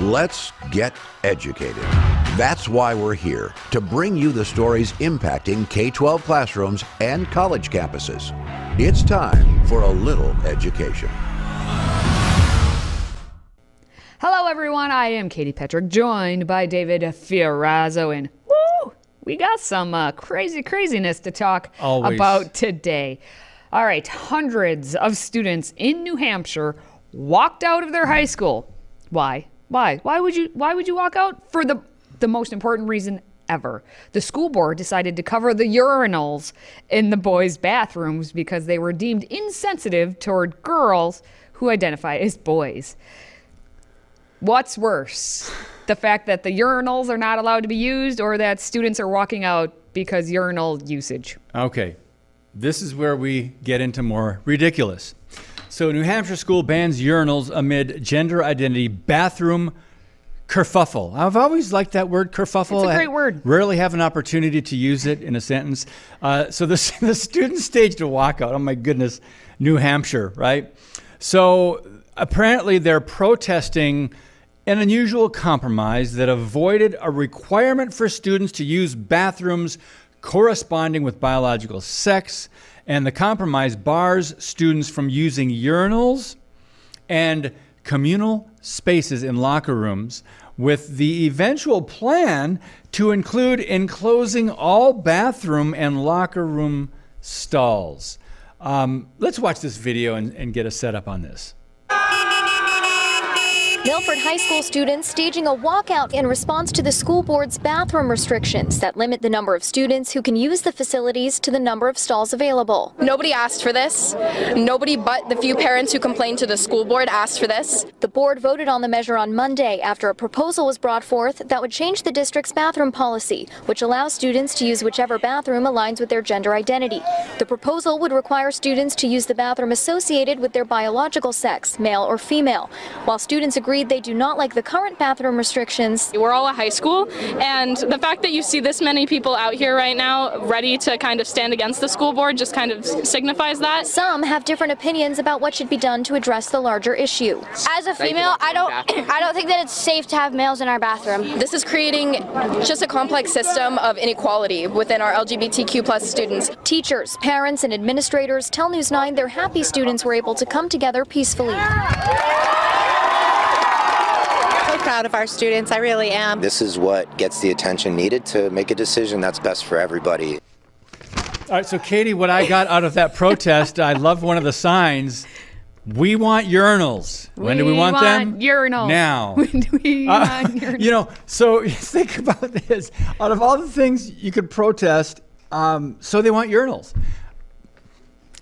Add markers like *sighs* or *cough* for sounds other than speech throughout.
Let's get educated. That's why we're here to bring you the stories impacting K 12 classrooms and college campuses. It's time for a little education. Hello, everyone. I am Katie Petrick, joined by David Fiorazo, and woo, we got some uh, crazy craziness to talk Always. about today. All right, hundreds of students in New Hampshire walked out of their high school. Why? Why? Why would you? Why would you walk out? For the the most important reason ever. The school board decided to cover the urinals in the boys' bathrooms because they were deemed insensitive toward girls who identify as boys. What's worse? The fact that the urinals are not allowed to be used or that students are walking out because urinal usage? Okay, this is where we get into more ridiculous. So, New Hampshire school bans urinals amid gender identity bathroom kerfuffle. I've always liked that word kerfuffle. It's a great I word. Rarely have an opportunity to use it in a sentence. Uh, so the, *laughs* the students staged a walkout. Oh my goodness, New Hampshire, right? So apparently they're protesting an unusual compromise that avoided a requirement for students to use bathrooms corresponding with biological sex. And the compromise bars students from using urinals and communal spaces in locker rooms with the eventual plan to include enclosing all bathroom and locker room stalls. Um, let's watch this video and, and get a setup on this. Milford High School students staging a walkout in response to the school board's bathroom restrictions that limit the number of students who can use the facilities to the number of stalls available. Nobody asked for this. Nobody but the few parents who complained to the school board asked for this. The board voted on the measure on Monday after a proposal was brought forth that would change the district's bathroom policy, which allows students to use whichever bathroom aligns with their gender identity. The proposal would require students to use the bathroom associated with their biological sex, male or female. While students agreed they do not like the current bathroom restrictions, We're all a high school, and the fact that you see this many people out here right now ready to kind of stand against the school board just kind of signifies that. some have different opinions about what should be done to address the larger issue. As a female, I don't I don't think that it's safe to have males in our bathroom. This is creating just a complex system of inequality within our LGBTQ plus students. Teachers, parents, and administrators tell News 9 they're happy students were able to come together peacefully. So proud of our students. I really am. This is what gets the attention needed to make a decision that's best for everybody. All right, so Katie, what I got out of that protest, I love one of the signs. We want urinals. When do we want, them? Urinals. Now. *laughs* When do we Uh, want *laughs* urinals? you know, so *laughs* think about this. Out of all the things you could protest, um, so they want urinals.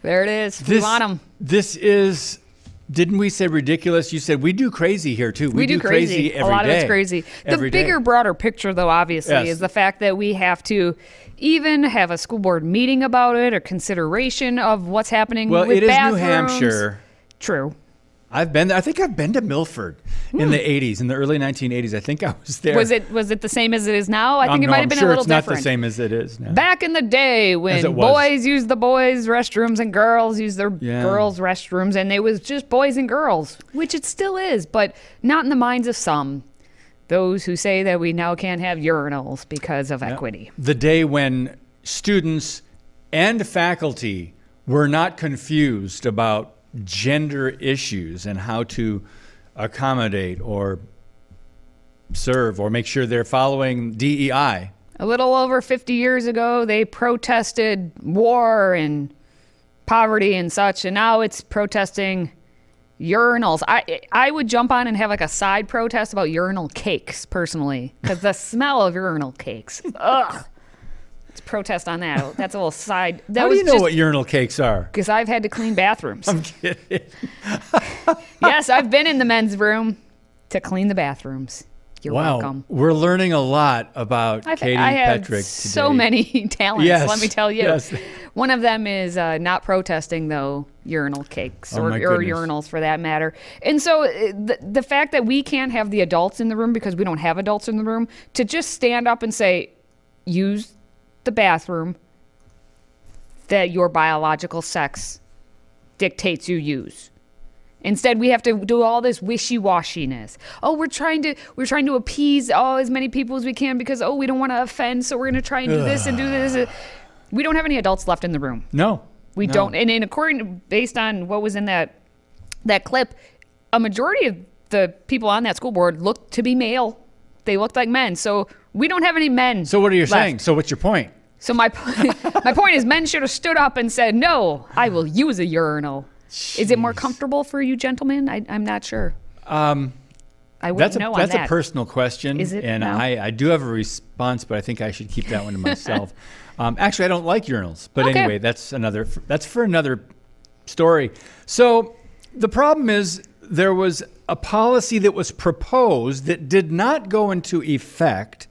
there it is. we want them. This is. Didn't we say ridiculous? You said we do crazy here too. We, do crazy. every a lot of it's crazy. The Every day. bigger, broader picture, though, obviously, Yes. is the fact that we have to even have a school board meeting about it or consideration of what's happening Well, with it is New. Hampshire. True. I've been there. I think I've been to Milford in the 80s, in the early 1980s. I think I was there. Hmm. Was it was it the same as it is now? I Um, think it no, might have been sure a little it's not different. the same as it is now. Back in the day when boys used the boys' restrooms and girls used their Yeah. girls' restrooms, and it was just boys and girls, which it still is, but not in the minds of some. Those who say that we now can't have urinals because of equity. the day when students and faculty were not confused about gender issues and how to accommodate or serve or make sure they're following DEI. A little over 50 years ago, they protested war and poverty and such, and now it's protesting urinals. I I would jump on and have like a side protest about urinal cakes personally, because the smell of urinal cakes. Ugh. Protest on that. That's a little side. That How do you know just what urinal cakes are? because I've had to clean bathrooms. *laughs* I'm kidding. yes, I've been in the men's room to clean the bathrooms. You're wow, welcome. we're learning a lot about I've, Katie I Petrick so many *laughs* talents. Yes, Let me tell you. yes. One of them is uh, not protesting though urinal cakes Oh, or, or urinals for that matter. And so uh, the, the fact that we can't have the adults in the room because we don't have adults in the room to just stand up and say, use the bathroom that your biological sex dictates you use. Instead, we have to do all this wishy-washiness. Oh, we're trying to we're trying to appease oh as many people as we can because oh we don't want to offend, so we're going to try and do this and do this. We don't have any adults left in the room. No. We no. don't. And in according based on what was in that that clip, a majority of the people on that school board looked to be male. They looked like men. So we don't have any men. So what are you left. saying? So what's your point? So my *laughs* my point is, men should have stood up and said, "No, I will use a urinal." Jeez. Is it more comfortable for you, gentlemen? I, am not sure. Um, I wouldn't that's a, know that's that. a personal question, Is it and now? I, I do have a response, but I think I should keep that one to myself. *laughs* um, actually, I don't like urinals, but Okay. anyway, that's another that's for another story. So the problem is there was a policy that was proposed that did not go into effect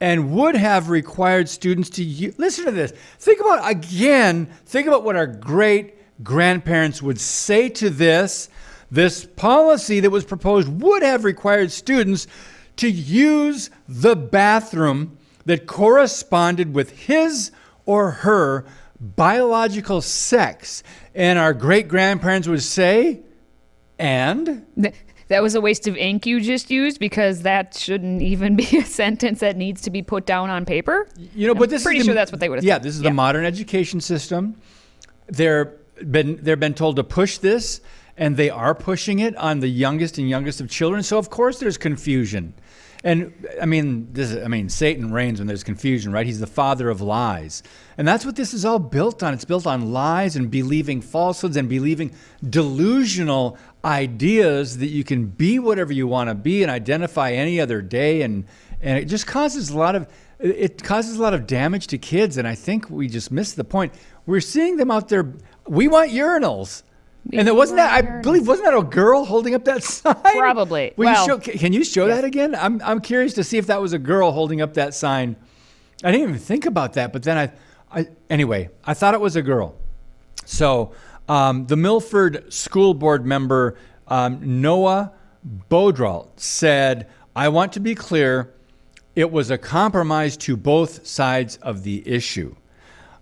and would have required students to u- listen to this. Think about again, think about what our great grandparents would say to this. This policy that was proposed would have required students to use the bathroom that corresponded with his or her biological sex. And our great grandparents would say, and That was a waste of ink you just used because that shouldn't even be a *laughs* sentence that needs to be put down on paper. You know, but this pretty is the- sure that's what they would have Yeah, said. this is Yeah. the modern education system. They're been they're been told to push this, and they are pushing it on the youngest and youngest of children. So of course there's confusion, and I mean this. is- I mean Satan reigns when there's confusion, right? He's the father of lies, and that's what this is all built on. It's built on lies and believing falsehoods and believing delusional ideas that you can be whatever you want to be and identify any other day and and it just causes a lot of it causes a lot of damage to kids and i think we just missed the point we're seeing them out there we want urinals and it wasn't that i believe wasn't that a girl holding up that *laughs* sign Probably. Will you Well- show, can you show that again I'm, I'm curious to see if that was a girl holding up that sign i didn't even think about that but then i, I anyway i thought it was a girl so um, the Milford School Board member um, Noah Bodrall said, "I want to be clear. It was a compromise to both sides of the issue."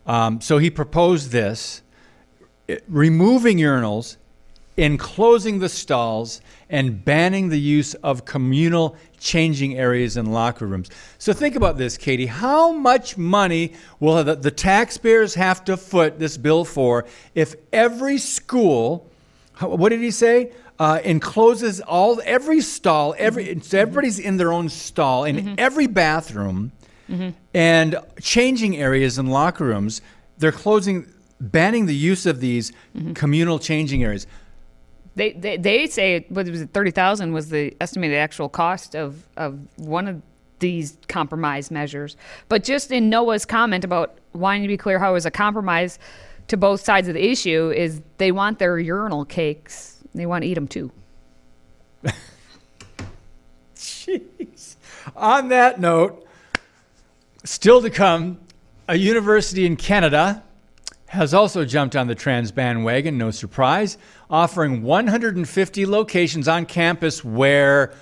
Um, so he proposed this, it- removing urinals, enclosing the stalls, and banning the use of communal changing areas and locker rooms. So think about this, Katie. How much money will the, the taxpayers have to foot this bill for if every school, what did he say? Uh, encloses all every stall, every mm-hmm. so everybody's in their own stall in mm-hmm. every bathroom, mm-hmm. and changing areas and locker rooms. They're closing, banning the use of these mm-hmm. communal changing areas. They, they, they say what was it, thirty thousand was the estimated actual cost of, of one of these compromise measures. But just in Noah's comment about wanting to be clear how it was a compromise to both sides of the issue is they want their urinal cakes. They want to eat them too. *laughs* Jeez. On that note, still to come, a university in Canada has also jumped on the trans bandwagon, no surprise, offering 150 locations on campus where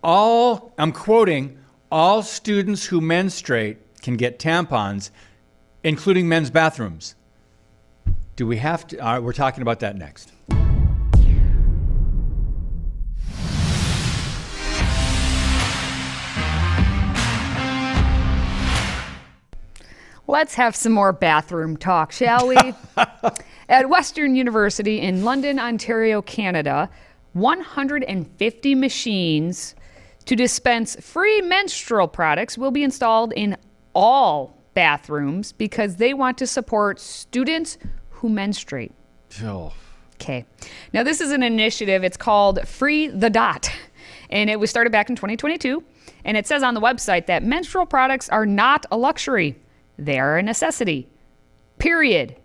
all, I'm quoting, all students who menstruate can get tampons, including men's bathrooms. Do we have to? Uh, we're talking about that next. Let's have some more bathroom talk, shall we? *laughs* At Western University in London, Ontario, Canada, 150 machines to dispense free menstrual products will be installed in all bathrooms because they want to support students who menstruate. Oh. Okay. Now, this is an initiative. It's called Free the Dot. And it was started back in 2022. And it says on the website that menstrual products are not a luxury, they are a necessity. Period.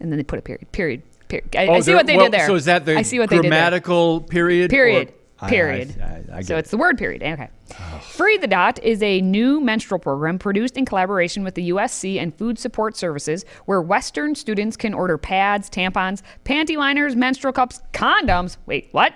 And then they put a period. Period. Period. I, I Oh, see what they well, did there. So is that the I see what they did there. grammatical period? Period. or- I- I- period. I, I, so it. it's the word period. Okay. Oh. Free the Dot is a new menstrual program produced in collaboration with the USC and Food Support Services, where Western students can order pads, tampons, panty liners, menstrual cups, condoms. Wait, what?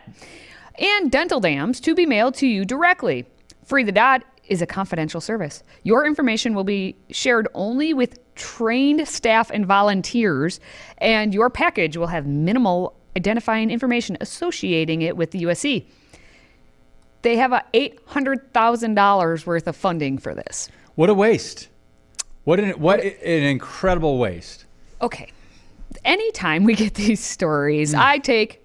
And dental dams to be mailed to you directly. Free the Dot is a confidential service. Your information will be shared only with trained staff and volunteers, and your package will have minimal identifying information associating it with the USC. They have a $800,000 worth of funding for this. What a waste. What an, what an incredible waste. Okay. Anytime we get these stories, mm. I take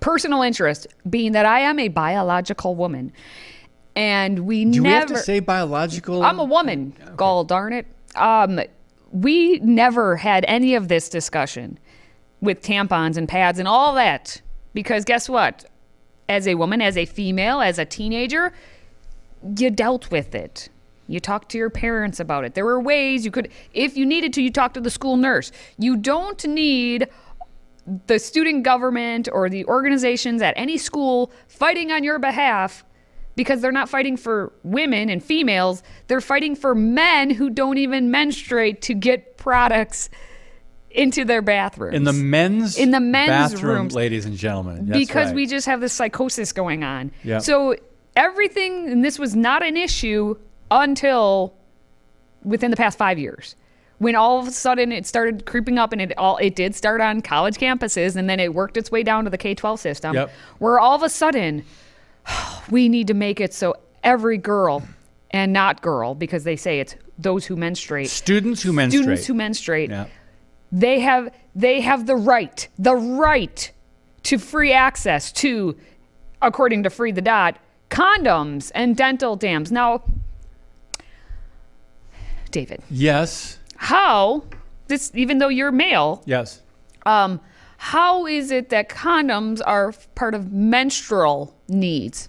personal interest, being that I am a biological woman. And we Do we have to say biological? I'm a woman, gall darn it. Um, we never had any of this discussion with tampons and pads and all that. Because guess what? As a woman, as a female, as a teenager, you dealt with it. You talked to your parents about it. There were ways you could, if you needed to, you talked to the school nurse. You don't need the student government or the organizations at any school fighting on your behalf because they're not fighting for women and females. They're fighting for men who don't even menstruate to get products into their bathrooms. in the men's In the men's bathroom, rooms. ladies and gentlemen. That's because right. we just have this psychosis going on. Yeah. So everything, and this was not an issue until within the past five years. When all of a sudden it started creeping up, and it all it did start on college campuses, and then it worked its way down to the K twelve system, Yep. where all of a sudden *sighs* we need to make it so every girl and not girl, because they say it's those who menstruate, students who menstruate. students who menstruate, yeah. they have they have the right the right to free access to according to free the dot condoms and dental dams now david Yes. how this even though you're male Yes. um how is it that condoms are part of menstrual needs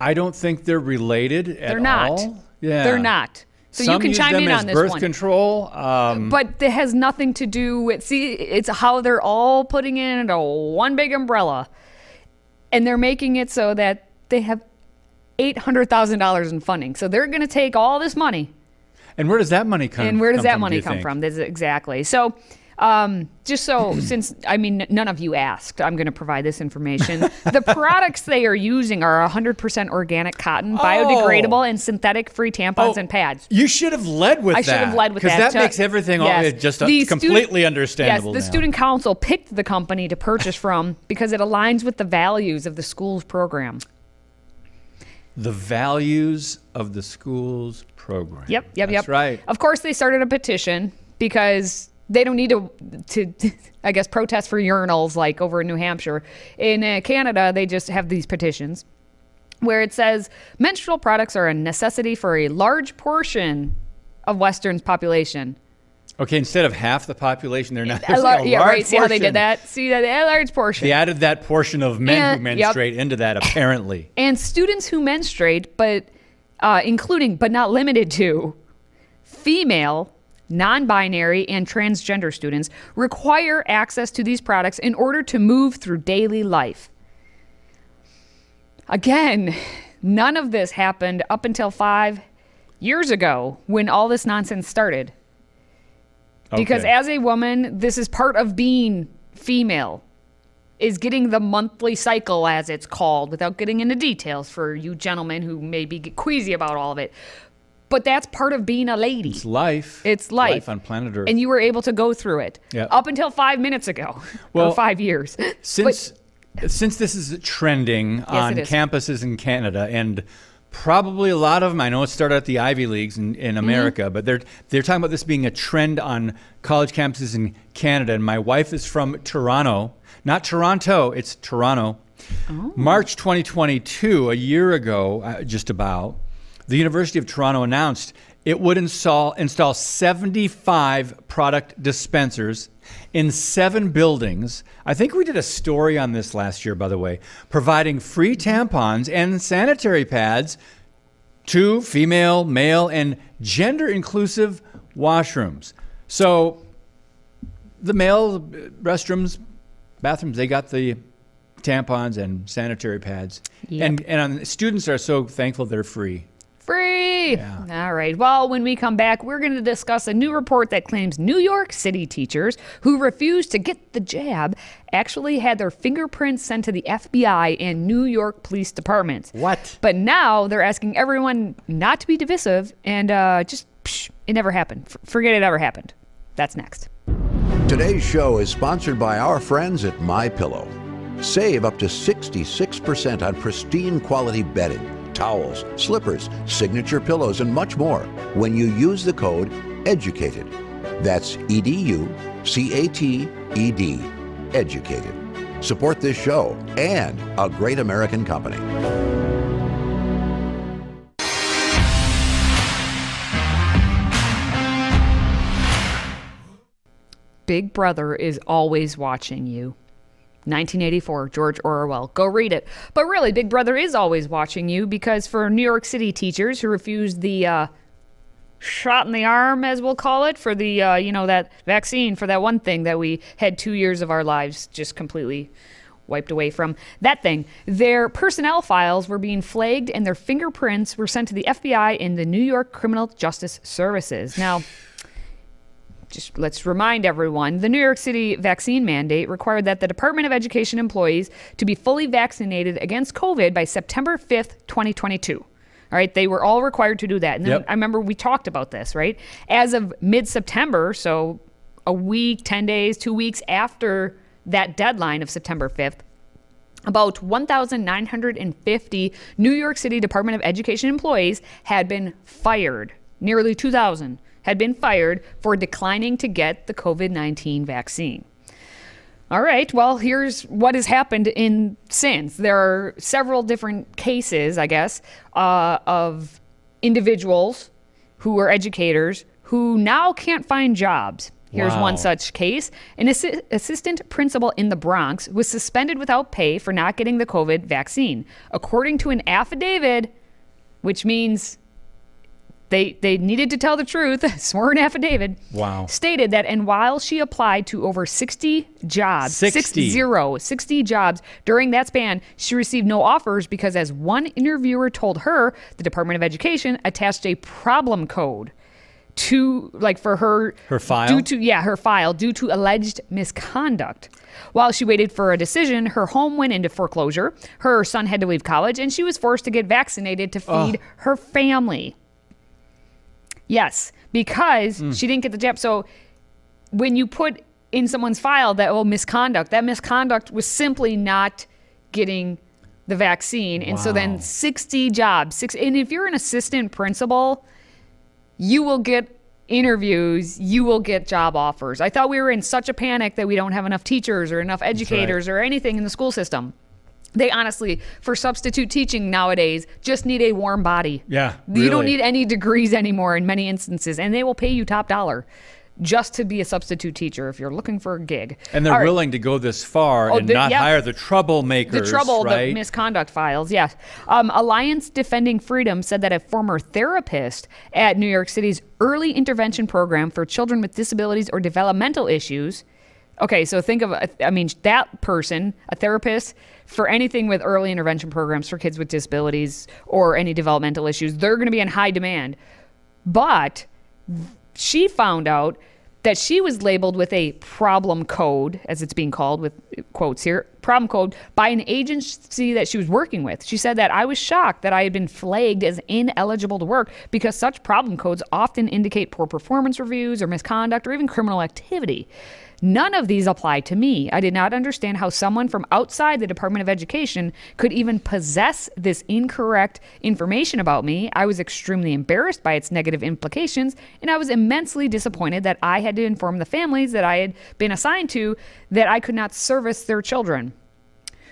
I don't think they're related at they're not all. Yeah. they're not so Some you can use chime them in as on this birth one control. Um, but it has nothing to do with see it's how they're all putting it into one big umbrella and they're making it so that they have $800000 in funding so they're going to take all this money and where does that money come? and where does that from, do money you come think? from this is exactly so um, just so *clears throat* since i mean none of you asked i'm going to provide this information the products they are using are 100% organic cotton biodegradable and synthetic free tampons Oh, and pads You should have led with I that. should have led with that. Because that to- makes everything all, Yes. uh, just uh, The student- completely understandable. Yes, the now. student council picked the company to purchase from because it aligns with the values of the school's program. The values of the school's program. Yep, yep, That's yep. right. Of course, they started a petition because they don't need to, to *laughs* I guess, protest for urinals like over in New Hampshire. In uh, Canada, they just have these petitions where it says menstrual products are a necessity for a large portion of Western's population. Okay, instead of half the population, they're not. A there's lar- a yeah, large right. See how they did that? See that a large portion. They added that portion of men And- who yep. menstruate into that, apparently. *laughs* and students who menstruate, but uh, including but not limited to female, non-binary, and transgender students, require access to these products in order to move through daily life. Again, none of this happened up until five years ago when all this nonsense started. Because as a woman, this is part of being female is getting the monthly cycle as it's called without getting into details for you gentlemen who maybe get queasy about all of it. But that's part of being a lady. It's life. It's life. Life on planet Earth. And you were able to go through it Yeah. up until five minutes ago *laughs* Well, or five years. *laughs* since since this is trending on it is. campuses in Canada and probably a lot of them I know it started at the Ivy Leagues in, Mm-hmm. in America but they're they're talking about this being a trend on college campuses in Canada and my wife is from Toronto not Toronto it's Toronto Oh. March 2022 a year ago uh, just about the University of Toronto announced it would install install 75 product dispensers in seven buildings. I think we did a story on this last year, by the way, providing free tampons and sanitary pads to female, male, and gender inclusive washrooms. So the male restrooms, bathrooms, they got the tampons and sanitary pads. And, and um, students are so thankful they're free. Free. All right. Well, when we come back, we're going to discuss a new report that claims New York City teachers who refused to get the jab actually had their fingerprints sent to the FBI and New York police departments. What? But now they're asking everyone not to be divisive and uh, just, psh, it never happened. F- forget it ever happened. That's next. Today's show is sponsored by our friends at My Pillow. Save up to 66% on pristine quality bedding, towels, slippers, signature pillows, and much more when you use the code EDUCATED. That's E D U C A T E D. Educated. Support this show and a great American company. Big Brother is always watching you. 1984, George Orwell. Go read it. But really, Big Brother is always watching you because for New York City teachers who refused the uh, shot in the arm, as we'll call it, for the, uh, you know, that vaccine for that one thing that we had two years of our lives just completely wiped away from that thing. Their personnel files were being flagged and their fingerprints were sent to the FBI and the New York Criminal Justice Services. Now, just let's remind everyone the New York City vaccine mandate required that the Department of Education employees to be fully vaccinated against COVID by September 5th, 2022. All right, they were all required to do that. And then Yep. I remember we talked about this, right? As of mid September, so a week, 10 days, two weeks after that deadline of September 5th, about 1,950 New York City Department of Education employees had been fired. Nearly 2,000 had been fired for declining to get the COVID 19 vaccine. All right, well, here's what has happened in since. There are several different cases, I guess, uh, of individuals who are educators who now can't find jobs. Here's Wow. one such case. An assi- assistant principal in the Bronx was suspended without pay for not getting the COVID vaccine. According to an affidavit, which means they they needed to tell the truth, *laughs* sworn affidavit. Wow. Stated that and while she applied to over 60 jobs, 60. six zero, 60 jobs during that span, she received no offers because as one interviewer told her, the Department of Education attached a problem code to like for her Her file? due to yeah her file due to alleged misconduct while she waited for a decision her home went into foreclosure her son had to leave college and she was forced to get vaccinated to feed her family yes because Hmm. she didn't get the jab so when you put in someone's file that oh misconduct that misconduct was simply not getting the vaccine and so then 60 jobs six and if you're an assistant principal you will get interviews, you will get job offers. I thought we were in such a panic that we don't have enough teachers or enough educators or anything in the school system. They honestly, for substitute teaching nowadays, just need a warm body. Yeah, You don't need any degrees anymore in many instances, and they will pay you top dollar just to be a substitute teacher if you're looking for a gig. And they're right. willing to go this far Oh, and the- not yep. hire the troublemakers. The trouble, right? the misconduct files, yes. Um, Alliance Defending Freedom said that a former therapist at New York City's early intervention program for children with disabilities or developmental issues. Okay, so think of, I mean, that person, a therapist for anything with early intervention programs for kids with disabilities or any developmental issues, they're going to be in high demand. But she found out that she was labeled with a problem code, as it's being called with quotes here, problem code by an agency that she was working with. She said that I was shocked that I had been flagged as ineligible to work because such problem codes often indicate poor performance reviews or misconduct or even criminal activity. None of these apply to me. I did not understand how someone from outside the Department of Education could even possess this incorrect information about me. I was extremely embarrassed by its negative implications, and I was immensely disappointed that I had to inform the families that I had been assigned to that I could not service their children.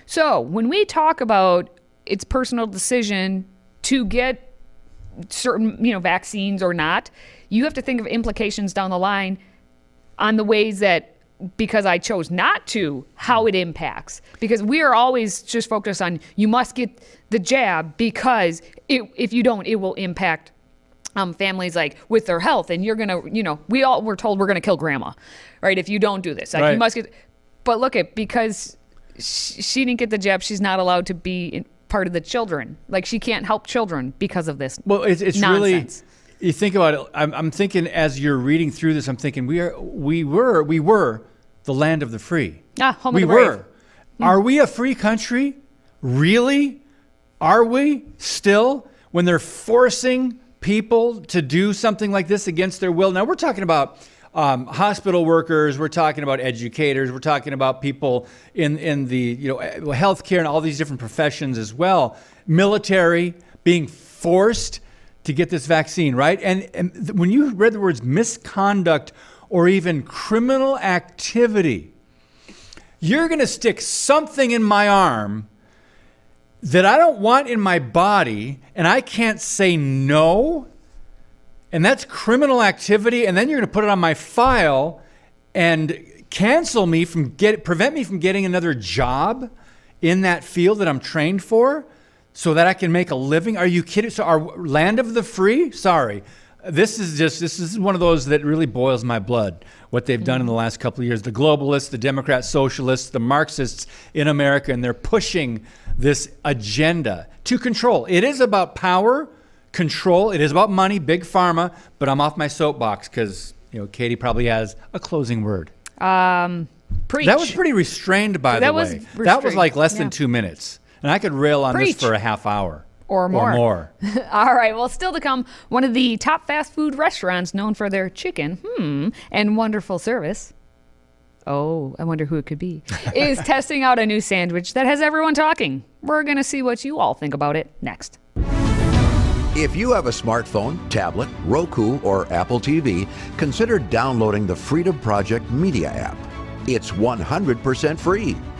So, when we talk about its personal decision to get certain, you know, vaccines or not, you have to think of implications down the line on the ways that because I chose not to, how it impacts. Because we are always just focused on you must get the jab because it, if you don't, it will impact um, families like with their health. And you're gonna, you know, we all were told we're gonna kill grandma, right? If you don't do this, like you must get. But look at because she, she didn't get the jab, she's not allowed to be in, part of the children. Like she can't help children because of this. Well, it's, it's nonsense. really. You think about it. I'm, I'm thinking as you're reading through this, I'm thinking we are, we were, we were the land of the free. Ah, home of we the brave. were. Are we a free country? Really? Are we still? When they're forcing people to do something like this against their will. Now we're talking about um, hospital workers. We're talking about educators. We're talking about people in in the you know healthcare and all these different professions as well. Military being forced to get this vaccine, right? And, and when you read the words misconduct or even criminal activity, you're going to stick something in my arm that I don't want in my body, and I can't say no. And that's criminal activity. And then you're going to put it on my file and cancel me from get prevent me from getting another job in that field that I'm trained for so that I can make a living. Are you kidding? So our land of the free? Sorry. This is just this is one of those that really boils my blood. What they've done in the last couple of years, the globalists, the Democrat socialists, the Marxists in America, and they're pushing this agenda to control. It is about power, control. It is about money, big pharma. But I'm off my soapbox because you know Katie probably has a closing word. Um, preach. That was pretty restrained, by That the was way. That was like less than two minutes, and I could rail on Preach. this for a half hour Or more. Or more. *laughs* All right. Well, still to come, one of the top fast food restaurants known for their chicken, hmm, and wonderful service. Oh, I wonder who it could be. *laughs* is testing out a new sandwich that has everyone talking. We're going to see what you all think about it next. If you have a smartphone, tablet, Roku, or Apple TV, consider downloading the Freedom Project Media app. It's 100% free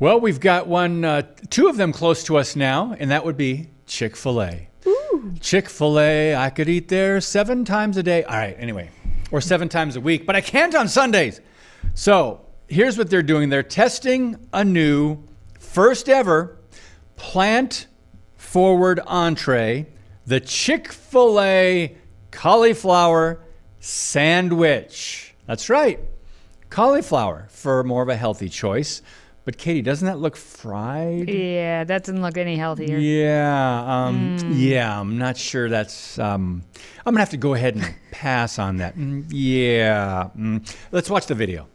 Well, we've got one, uh, two of them close to us now, and that would be Chick Fil A. Chick Fil A, I could eat there seven times a day. All right, anyway, or seven times a week, but I can't on Sundays. So here's what they're doing: they're testing a new, first ever, plant forward entree, the Chick Fil A cauliflower sandwich. That's right, cauliflower for more of a healthy choice. But Katie, doesn't that look fried? Yeah, that doesn't look any healthier. Yeah, um, yeah, I'm not sure that's. Um, I'm gonna have to go ahead and pass on that. Mm, yeah, mm. let's watch the video.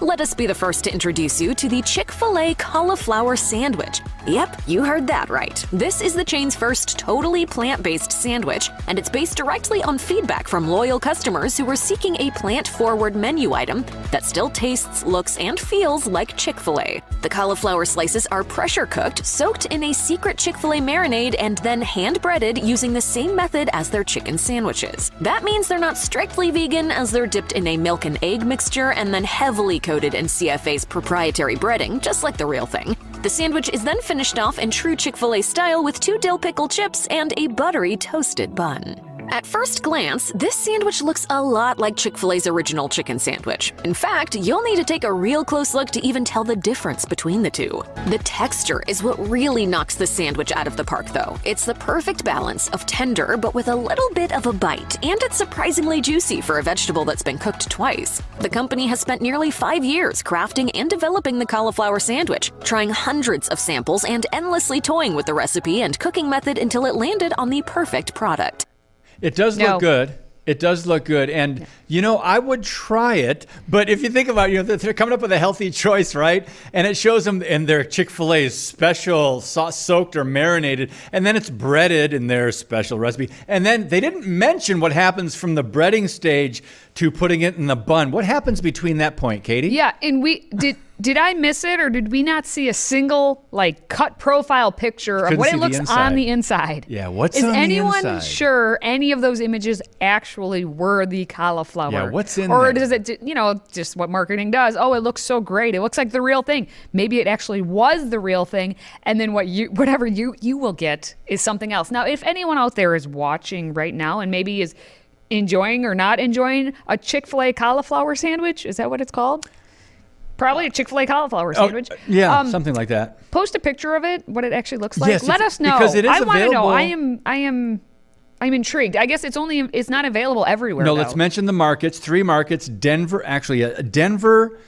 Let us be the first to introduce you to the Chick fil A cauliflower sandwich. Yep, you heard that right. This is the chain's first totally plant based sandwich, and it's based directly on feedback from loyal customers who were seeking a plant forward menu item that still tastes, looks, and feels like Chick fil A. The cauliflower slices are pressure cooked, soaked in a secret Chick fil A marinade, and then hand breaded using the same method as their chicken sandwiches. That means they're not strictly vegan, as they're dipped in a milk and egg mixture and then heavily coated in CFA's proprietary breading, just like the real thing. The sandwich is then finished off in true Chick fil A style with two dill pickle chips and a buttery toasted bun. At first glance, this sandwich looks a lot like Chick fil A's original chicken sandwich. In fact, you'll need to take a real close look to even tell the difference between the two. The texture is what really knocks the sandwich out of the park, though. It's the perfect balance of tender but with a little bit of a bite, and it's surprisingly juicy for a vegetable that's been cooked twice. The company has spent nearly five years crafting and developing the cauliflower sandwich, trying hundreds of samples and endlessly toying with the recipe and cooking method until it landed on the perfect product. It does No. look good. It does look good, and you know I would try it. But if you think about, it, you know, they're coming up with a healthy choice, right? And it shows them in their Chick Fil A's special sauce soaked or marinated, and then it's breaded in their special recipe. And then they didn't mention what happens from the breading stage to putting it in the bun. What happens between that point, Katie? Yeah, and we did. Did I miss it, or did we not see a single like cut profile picture of what it the looks inside. on the inside? Yeah, what's is on the anyone sure any of those images actually were the cauliflower? Yeah, what's in or there? does it, you know, just what marketing does? Oh, it looks so great. It looks like the real thing. Maybe it actually was the real thing, and then what you, whatever you you will get is something else. Now, if anyone out there is watching right now and maybe is enjoying or not enjoying a Chick Fil A cauliflower sandwich, is that what it's called? Probably a Chick Fil A cauliflower sandwich. Oh, yeah, Um, something like that. post a picture of it, what it actually looks like. Yes, Let us know. because it is I want to know. I am. I am. I'm intrigued. I guess it's only. It's not available everywhere. No, though. let's mention the markets. Three markets: Denver, actually, uh, Denver,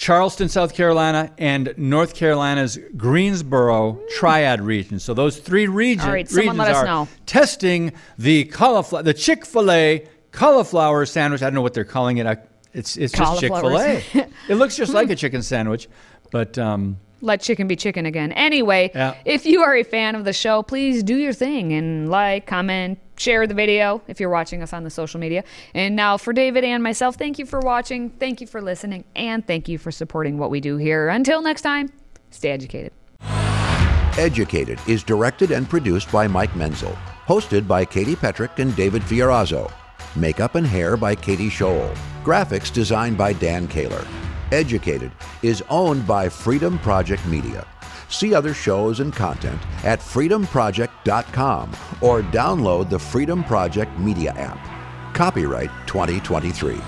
Charleston, South Carolina, and North Carolina's Greensboro Triad region. So those three region, right, regions let us are know. testing the cauliflower, the Chick Fil A cauliflower sandwich. I don't know what they're calling it. I, it's it's just Chick Fil A. it looks just like a chicken sandwich, but um, let chicken be chicken again. Anyway, Yeah. if you are a fan of the show, please do your thing and like, comment, share the video if you're watching us on the social media. And now for David and myself, thank you for watching, thank you for listening, and thank you for supporting what we do here. Until next time, stay educated. Educated is directed and produced by Mike Menzel. Hosted by Katie Petrick and David Fiorazo. Makeup and hair by Katie Scholl. Graphics designed by Dan Kaler. Educated is owned by Freedom Project Media. See other shows and content at freedomproject.com or download the Freedom Project Media app. Copyright 2023.